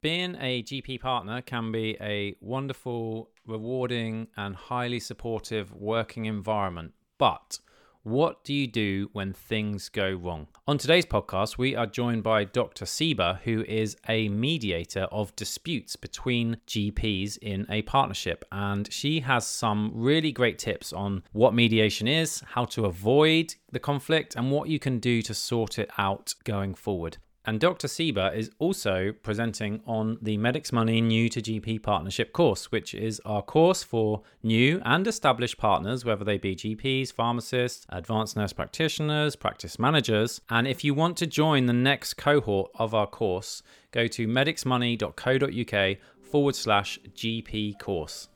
Being a GP partner can be a wonderful, rewarding, and highly supportive working environment. But what do you do when things go wrong? On today's podcast, we are joined by Dr. Sieber, who is a mediator of disputes between GPs in a partnership. And she has some really great tips on what mediation is, how to avoid the conflict, and what you can do to sort it out going forward. And Dr. Sieber is also presenting on the Medics Money New to GP Partnership course, which is our course for new and established partners, whether they be GPs, pharmacists, advanced nurse practitioners, practice managers. And if you want to join the next cohort of our course, go to medicsmoney.co.uk forward slash GP course.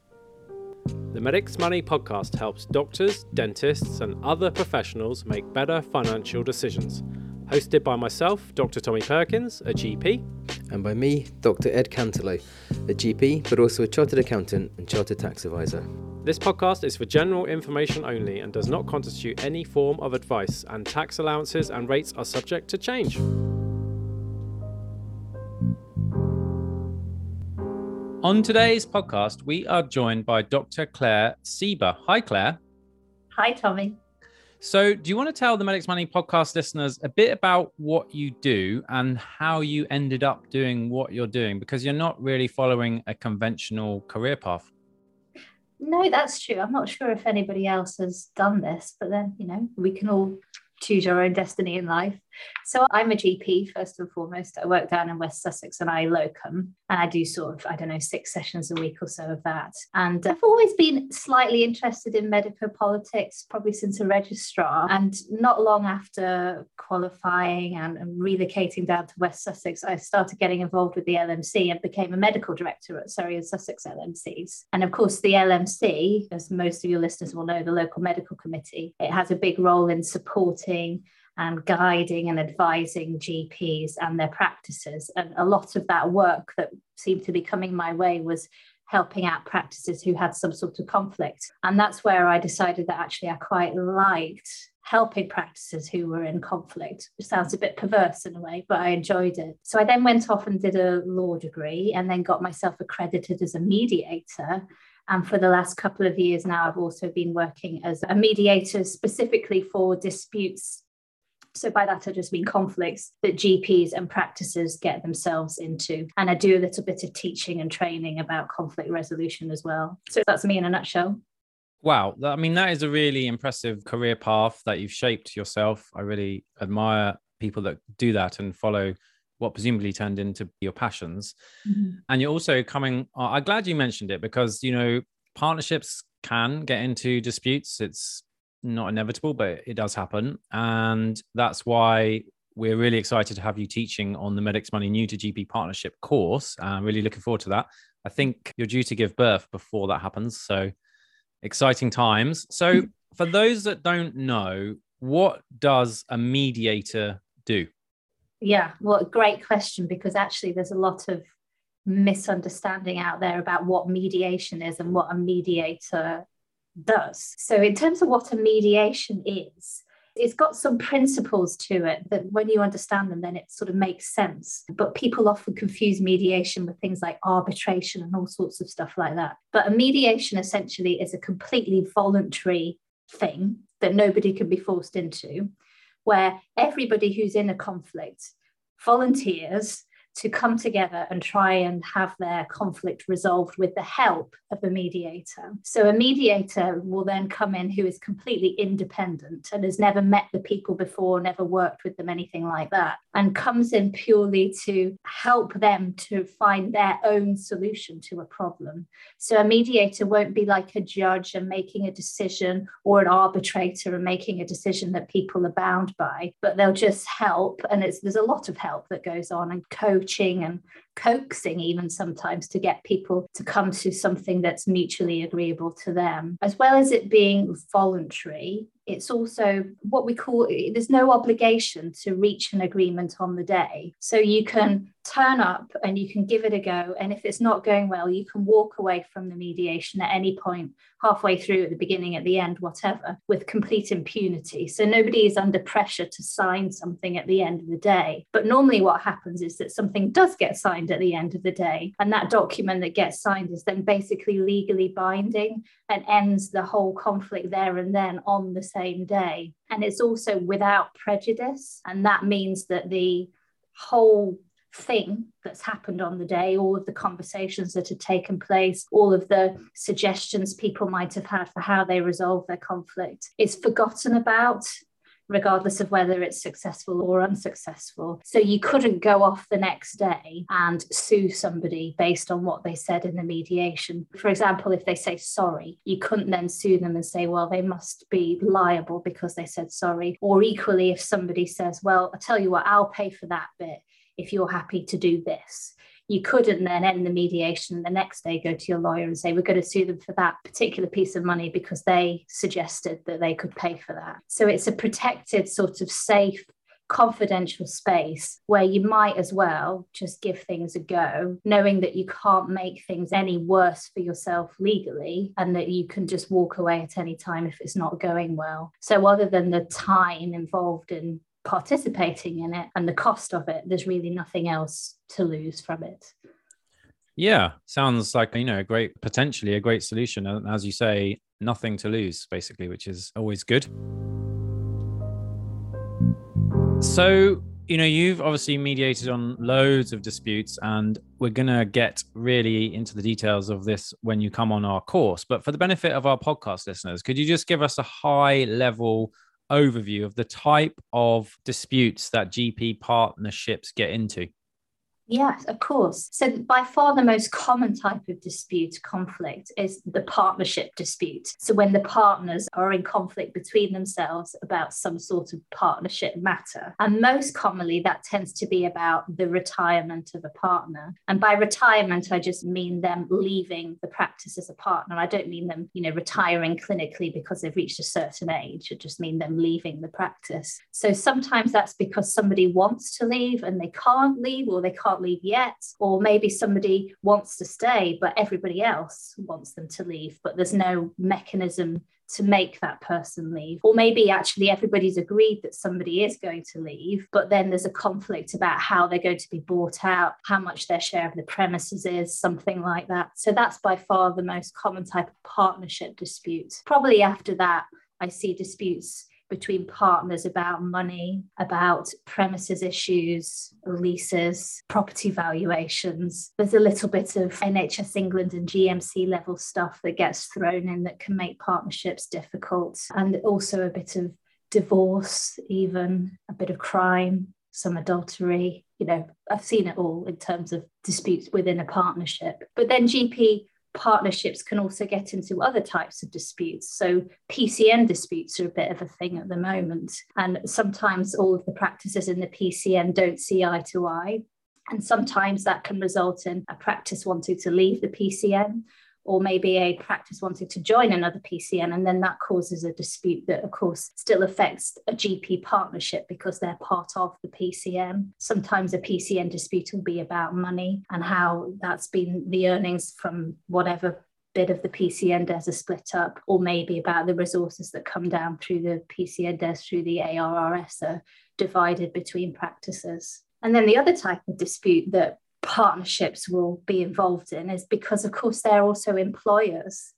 The Medics Money podcast helps doctors, dentists, and other professionals make better financial decisions hosted by myself, Dr. Tommy Perkins, a GP. And by me, Dr. Ed Cantelow, a GP, but also a chartered accountant and chartered tax advisor. This podcast is for general information only and does not constitute any form of advice, and tax allowances and rates are subject to change. On today's podcast, we are joined by Dr. Claire Sieber. Hi, Claire. Hi, Tommy. So, do you want to tell the Medics Money podcast listeners a bit about what you do and how you ended up doing what you're doing? Because you're not really following a conventional career path. No, that's true. I'm not sure if anybody else has done this, but then, you know, we can all choose our own destiny in life. So I'm a GP first and foremost. I work down in West Sussex and I locum and I do sort of, I don't know, six sessions a week or so of that. And I've always been slightly interested in medical politics, probably since a registrar. And not long after qualifying and, and relocating down to West Sussex, I started getting involved with the LMC and became a medical director at Surrey and Sussex LMCs. And of course, the LMC, as most of your listeners will know, the local medical committee, it has a big role in supporting and guiding and advising GPs and their practices. And a lot of that work that seemed to be coming my way was helping out practices who had some sort of conflict. And that's where I decided that actually I quite liked helping practices who were in conflict, which sounds a bit perverse in a way, but I enjoyed it. So I then went off and did a law degree and then got myself accredited as a mediator. And for the last couple of years now, I've also been working as a mediator specifically for disputes so by that, I just mean conflicts that GPs and practices get themselves into. And I do a little bit of teaching and training about conflict resolution as well. So that's me in a nutshell. Wow. I mean, that is a really impressive career path that you've shaped yourself. I really admire people that do that and follow what presumably turned into your passions. Mm-hmm. And you're also coming, I'm glad you mentioned it because, you know, partnerships can get into disputes. It's not inevitable, but it does happen. And that's why we're really excited to have you teaching on the Medics Money New to GP Partnership course. I'm really looking forward to that. I think you're due to give birth before that happens. So exciting times. So, for those that don't know, what does a mediator do? Yeah, well, great question because actually there's a lot of misunderstanding out there about what mediation is and what a mediator does. So, in terms of what a mediation is, it's got some principles to it that when you understand them, then it sort of makes sense. But people often confuse mediation with things like arbitration and all sorts of stuff like that. But a mediation essentially is a completely voluntary thing that nobody can be forced into, where everybody who's in a conflict volunteers to come together and try and have their conflict resolved with the help of a mediator. So, a mediator will then come in who is completely independent and has never met the people before, never worked with them, anything like that, and comes in purely to help them to find their own solution to a problem. So, a mediator won't be like a judge and making a decision or an arbitrator and making a decision that people are bound by, but they'll just help. And it's, there's a lot of help that goes on and co coaching and coaxing even sometimes to get people to come to something that's mutually agreeable to them. As well as it being voluntary it's also what we call there's no obligation to reach an agreement on the day. So you can turn up and you can give it a go. And if it's not going well you can walk away from the mediation at any point halfway through at the beginning at the end whatever with complete impunity. So nobody is under pressure to sign something at the end of the day. But normally what happens is that something does get signed signed at the end of the day. And that document that gets signed is then basically legally binding and ends the whole conflict there and then on the same day. And it's also without prejudice. And that means that the whole thing that's happened on the day, all of the conversations that had taken place, all of the suggestions people might have had for how they resolve their conflict is forgotten about regardless of whether it's successful or unsuccessful. So you couldn't go off the next day and sue somebody based on what they said in the mediation. For example, if they say sorry, you couldn't then sue them and say, well, they must be liable because they said sorry. Or equally, if somebody says, well, I tell you what, I'll pay for that bit if you're happy to do this. You couldn't then end the mediation the next day, go to your lawyer and say, We're going to sue them for that particular piece of money because they suggested that they could pay for that. So it's a protected, sort of safe, confidential space where you might as well just give things a go, knowing that you can't make things any worse for yourself legally and that you can just walk away at any time if it's not going well. So, other than the time involved in participating in it and the cost of it, there's really nothing else to lose from it. Yeah, sounds like you know a great potentially a great solution, and as you say, nothing to lose basically, which is always good. So you know you've obviously mediated on loads of disputes and we're going to get really into the details of this when you come on our course but for the benefit of our podcast listeners could you just give us a high level overview of the type of disputes that GP partnerships get into? Yes, of course. So, by far the most common type of dispute conflict is the partnership dispute. So, when the partners are in conflict between themselves about some sort of partnership matter. And most commonly, that tends to be about the retirement of a partner. And by retirement, I just mean them leaving the practice as a partner. I don't mean them, you know, retiring clinically because they've reached a certain age. I just mean them leaving the practice. So, sometimes that's because somebody wants to leave and they can't leave or they can't leave yet, or maybe somebody wants to stay, but everybody else wants them to leave, but there's no mechanism to make that person leave. Or maybe actually everybody's agreed that somebody is going to leave, but then there's a conflict about how they're going to be bought out, how much their share of the premises is, something like that. So that's by far the most common type of partnership dispute. Probably after that, I see disputes between partners about money, about premises issues, leases, property valuations. There's a little bit of NHS England and GMC level stuff that gets thrown in that can make partnerships difficult, and also a bit of divorce, even a bit of crime, some adultery. You know, I've seen it all in terms of disputes within a partnership. But then GP partnerships can also get into other types of disputes. So, PCN disputes are a bit of a thing at the moment. And sometimes all of the practices in the PCN don't see eye to eye. And sometimes that can result in a practice wanting to leave the PCN or maybe a practice wanting to join another PCN, and then that causes a dispute that, of course, still affects a GP partnership because they're part of the PCN. Sometimes a PCN dispute will be about money and how that's been the earnings from whatever bit of the PCN DES are split up, or maybe about the resources that come down through the PCN DES through the ARRS are divided between practices. And then the other type of dispute that partnerships will be involved in is because, of course, they're also employers.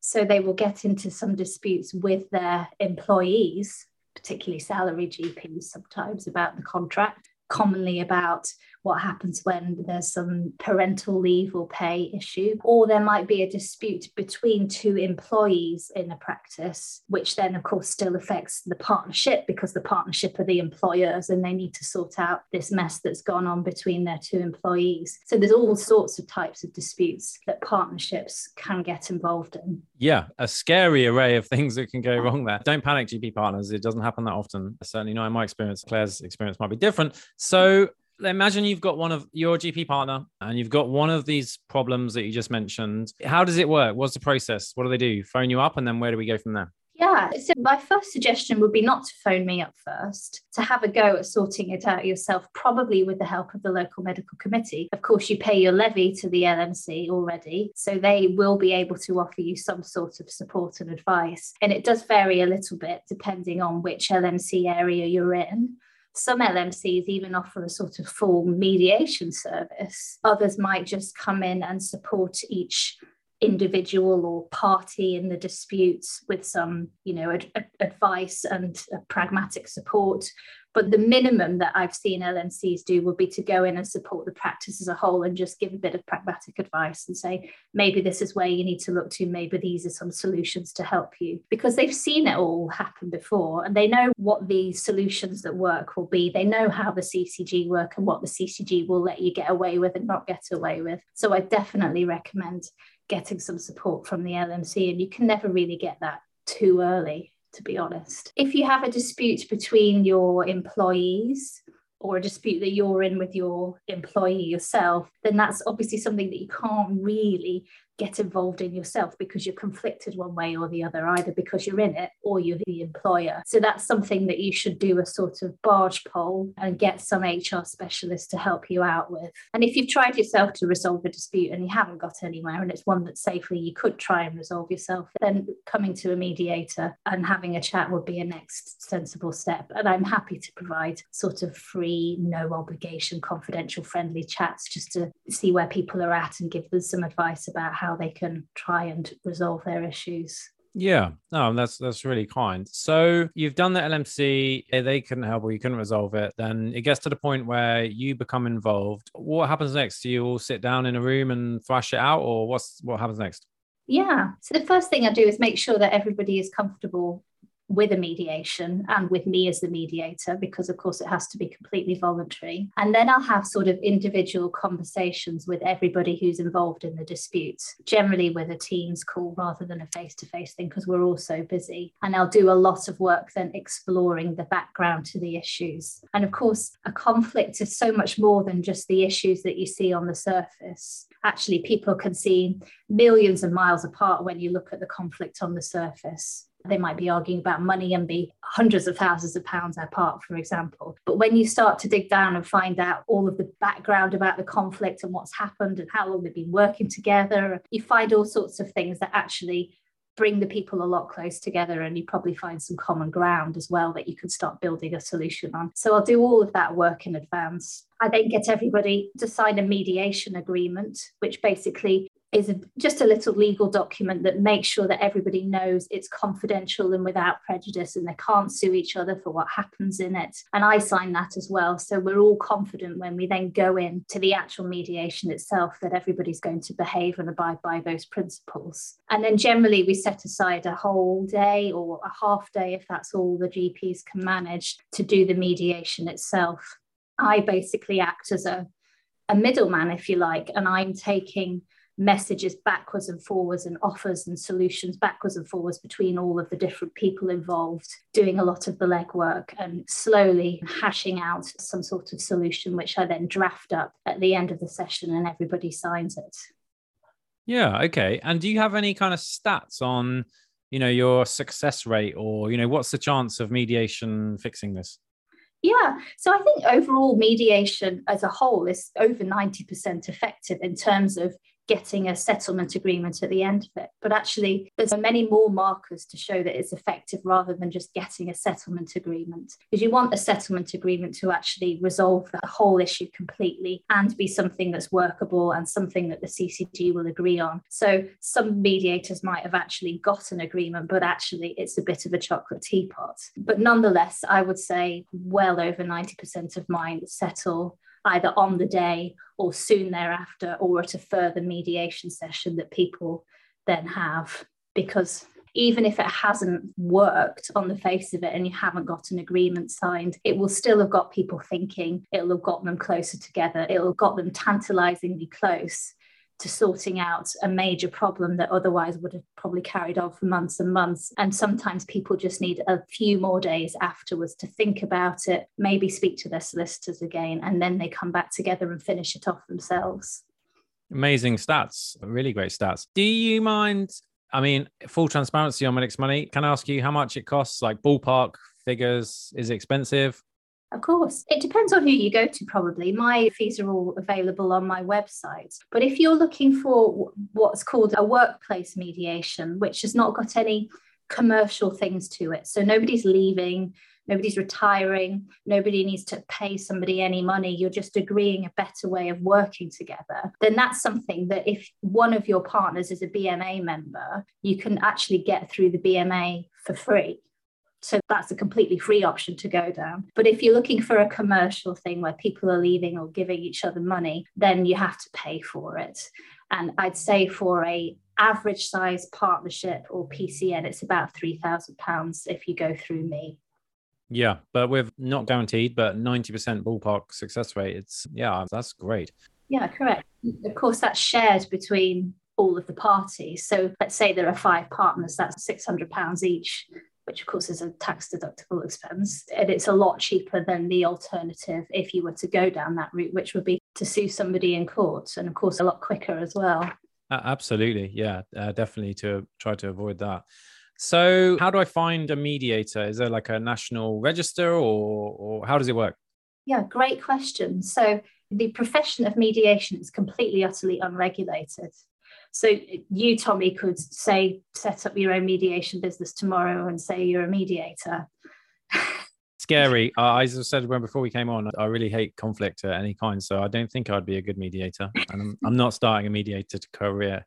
So they will get into some disputes with their employees, particularly salary GPs, sometimes about the contract, commonly about what happens when there's some parental leave or pay issue, or there might be a dispute between two employees in a practice, which then, of course, still affects the partnership because the partnership are the employers and they need to sort out this mess that's gone on between their two employees. So there's all sorts of types of disputes that partnerships can get involved in. Yeah, a scary array of things that can go wrong there. Don't panic, GP partners. It doesn't happen that often. Certainly not in my experience. Claire's experience might be different. So imagine you've got one of your GP partner and you've got one of these problems that you just mentioned. How does it work? What's the process? What do they do? Phone you up and then where do we go from there? Yeah, so my first suggestion would be not to phone me up first, to have a go at sorting it out yourself, probably with the help of the local medical committee. Of course, you pay your levy to the LMC already, so they will be able to offer you some sort of support and advice. And it does vary a little bit depending on which LMC area you're in. Some LMCs even offer a sort of full mediation service. Others might just come in and support each individual or party in the disputes with some you know ad- advice and pragmatic support but the minimum that I've seen LMCs do would be to go in and support the practice as a whole and just give a bit of pragmatic advice and say, maybe this is where you need to look to, maybe these are some solutions to help you. Because they've seen it all happen before and they know what the solutions that work will be. They know how the CCG work and what the CCG will let you get away with and not get away with. So I definitely recommend getting some support from the LMC, and you can never really get that too early to be honest. If you have a dispute between your employees or a dispute that you're in with your employee yourself, then that's obviously something that you can't really get involved in yourself because you're conflicted one way or the other, either because you're in it or you're the employer. So that's something that you should do a sort of barge pole and get some HR specialist to help you out with. And if you've tried yourself to resolve a dispute and you haven't got anywhere and it's one that safely you could try and resolve yourself, then coming to a mediator and having a chat would be a next sensible step. And I'm happy to provide sort of free, no obligation, confidential, friendly chats just to see where people are at and give them some advice about how how they can try and resolve their issues. Yeah, no, that's that's really kind. So you've done the LMC, they couldn't help or you couldn't resolve it. Then it gets to the point where you become involved. What happens next? Do you all sit down in a room and thrash it out, or what's what happens next? Yeah. So the first thing I do is make sure that everybody is comfortable with a mediation and with me as the mediator, because of course it has to be completely voluntary. And then I'll have sort of individual conversations with everybody who's involved in the disputes, generally with a Teams call rather than a face to face thing, because we're all so busy. And I'll do a lot of work then exploring the background to the issues. And of course, a conflict is so much more than just the issues that you see on the surface. Actually, people can see millions of miles apart when you look at the conflict on the surface. They might be arguing about money and be hundreds of thousands of pounds apart, for example. But when you start to dig down and find out all of the background about the conflict and what's happened and how long they've been working together, you find all sorts of things that actually bring the people a lot close together and you probably find some common ground as well that you can start building a solution on. So I'll do all of that work in advance. I then get everybody to sign a mediation agreement, which basically is a, just a little legal document that makes sure that everybody knows it's confidential and without prejudice and they can't sue each other for what happens in it. And I sign that as well. So we're all confident when we then go in to the actual mediation itself that everybody's going to behave and abide by those principles. And then generally we set aside a whole day or a half day if that's all the GPs can manage to do the mediation itself. I basically act as a a middleman, if you like, and I'm taking messages backwards and forwards and offers and solutions backwards and forwards between all of the different people involved, doing a lot of the legwork and slowly hashing out some sort of solution, which I then draft up at the end of the session and everybody signs it. Yeah. Okay. And do you have any kind of stats on, you know, your success rate or, you know, what's the chance of mediation fixing this? Yeah, so I think overall mediation as a whole is over 90% effective in terms of getting a settlement agreement at the end of it. But actually, there's many more markers to show that it's effective rather than just getting a settlement agreement. Because you want a settlement agreement to actually resolve the whole issue completely and be something that's workable and something that the CCG will agree on. So some mediators might have actually got an agreement, but actually it's a bit of a chocolate teapot. But nonetheless, I would say well over 90% of mine settle either on the day or soon thereafter or at a further mediation session that people then have. Because even if it hasn't worked on the face of it and you haven't got an agreement signed, it will still have got people thinking, it'll have got them closer together, it'll have got them tantalizingly close to sorting out a major problem that otherwise would have probably carried on for months and months. And sometimes people just need a few more days afterwards to think about it, maybe speak to their solicitors again, and then they come back together and finish it off themselves. Amazing stats, really great stats. Do you mind? I mean, full transparency on Medics Money. Can I ask you how much it costs? Like ballpark figures? Is it expensive? Of course. It depends on who you go to, probably. My fees are all available on my website. But if you're looking for what's called a workplace mediation, which has not got any commercial things to it, so nobody's leaving, nobody's retiring, nobody needs to pay somebody any money, you're just agreeing a better way of working together, then that's something that if one of your partners is a BMA member, you can actually get through the BMA for free. So that's a completely free option to go down. But if you're looking for a commercial thing where people are leaving or giving each other money, then you have to pay for it. And I'd say for a average size partnership or PCN, it's about £3,000 if you go through me. Yeah, but with not guaranteed, but 90% ballpark success rate, it's, yeah, that's great. Yeah, correct. Of course, that's shared between all of the parties. So let's say there are five partners, that's £600 each, which of course is a tax deductible expense. And it's a lot cheaper than the alternative if you were to go down that route, which would be to sue somebody in court. And of course, a lot quicker as well. Uh, absolutely. Yeah, uh, definitely to try to avoid that. So, how do I find a mediator? Is there like a national register or, or how does it work? Yeah, great question. So, the profession of mediation is completely, utterly unregulated. So, you, Tommy, could say, set up your own mediation business tomorrow and say you're a mediator. scary. Uh, as I said when before we came on, I really hate conflict of any kind. So I don't think I'd be a good mediator. And I'm, I'm not starting a mediator career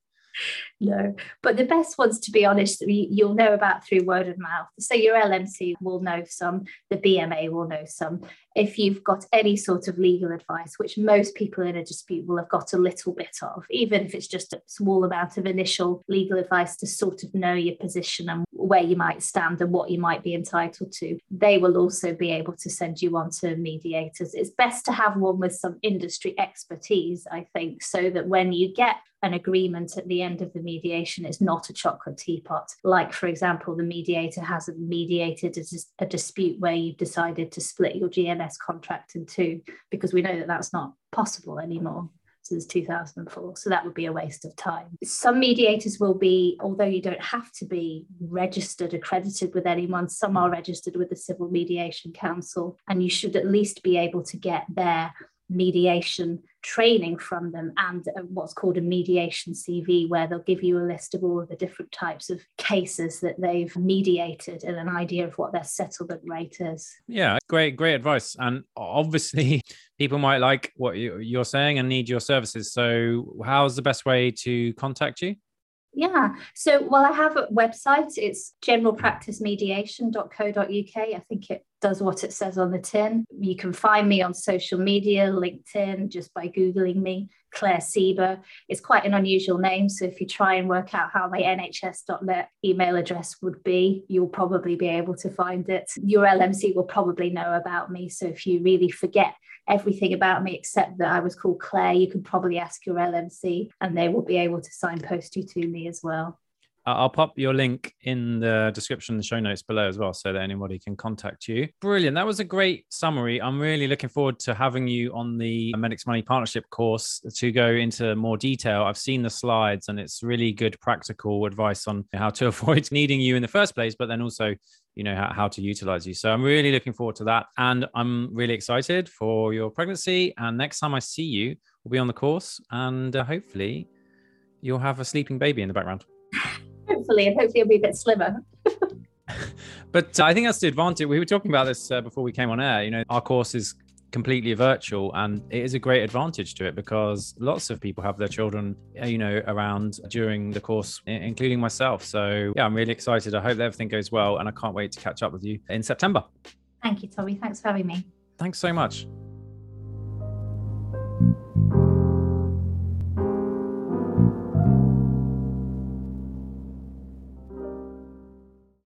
no, but the best ones, to be honest, you'll know about through word of mouth. So your LMC will know some, the BMA will know some. If you've got any sort of legal advice, which most people in a dispute will have got a little bit of, even if it's just a small amount of initial legal advice to sort of know your position and where you might stand and what you might be entitled to, they will also be able to send you on to mediators. It's best to have one with some industry expertise, I think, so that when you get an agreement at the end of the mediation is not a chocolate teapot. Like, for example, the mediator hasn't mediated a, a dispute where you've decided to split your GMS contract in two, because we know that that's not possible anymore since 2004. So that would be a waste of time. Some mediators will be, although you don't have to be registered, accredited with anyone, some are registered with the Civil Mediation Council, and you should at least be able to get their mediation training from them and uh, what's called a mediation CV, where they'll give you a list of all of the different types of cases that they've mediated and an idea of what their settlement rate is. Yeah, great, great advice. And obviously, people might like what you're saying and need your services. So, how's the best way to contact you? Yeah. So, well, I have a website. It's generalpracticemediation.co.uk. I think it does what it says on the tin. You can find me on social media, LinkedIn, just by Googling me, Claire Sieber. It's quite an unusual name. So, if you try and work out how my NHS.net email address would be, you'll probably be able to find it. Your LMC will probably know about me. So, if you really forget everything about me except that I was called Claire. You can probably ask your LMC and they will be able to signpost you to me as well. I'll pop your link in the description, the show notes below as well, so that anybody can contact you. Brilliant. That was a great summary. I'm really looking forward to having you on the Medics Money Partnership course to go into more detail. I've seen the slides and it's really good practical advice on how to avoid needing you in the first place, but then also you know how, how to utilize you so i'm really looking forward to that and i'm really excited for your pregnancy and next time i see you we'll be on the course and uh, hopefully you'll have a sleeping baby in the background hopefully and hopefully it'll be a bit slimmer. But uh, i think that's the advantage. We were talking about this uh, before we came on air. You know our course is completely virtual and it is a great advantage to it because lots of people have their children uh, you know around during the course including myself. So yeah i'm really excited. I hope that everything goes well and i can't wait to catch up with you in september. Thank you tommy. Thanks for having me. Thanks so much